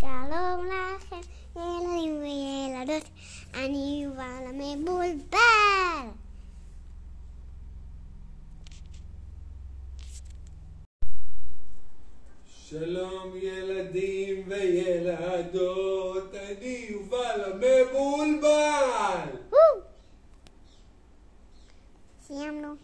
שלום לכם, ילדים וילדות, אני יובל המבולבל! שלום ילדים וילדות, אני יובל המבולבל! סיימנו.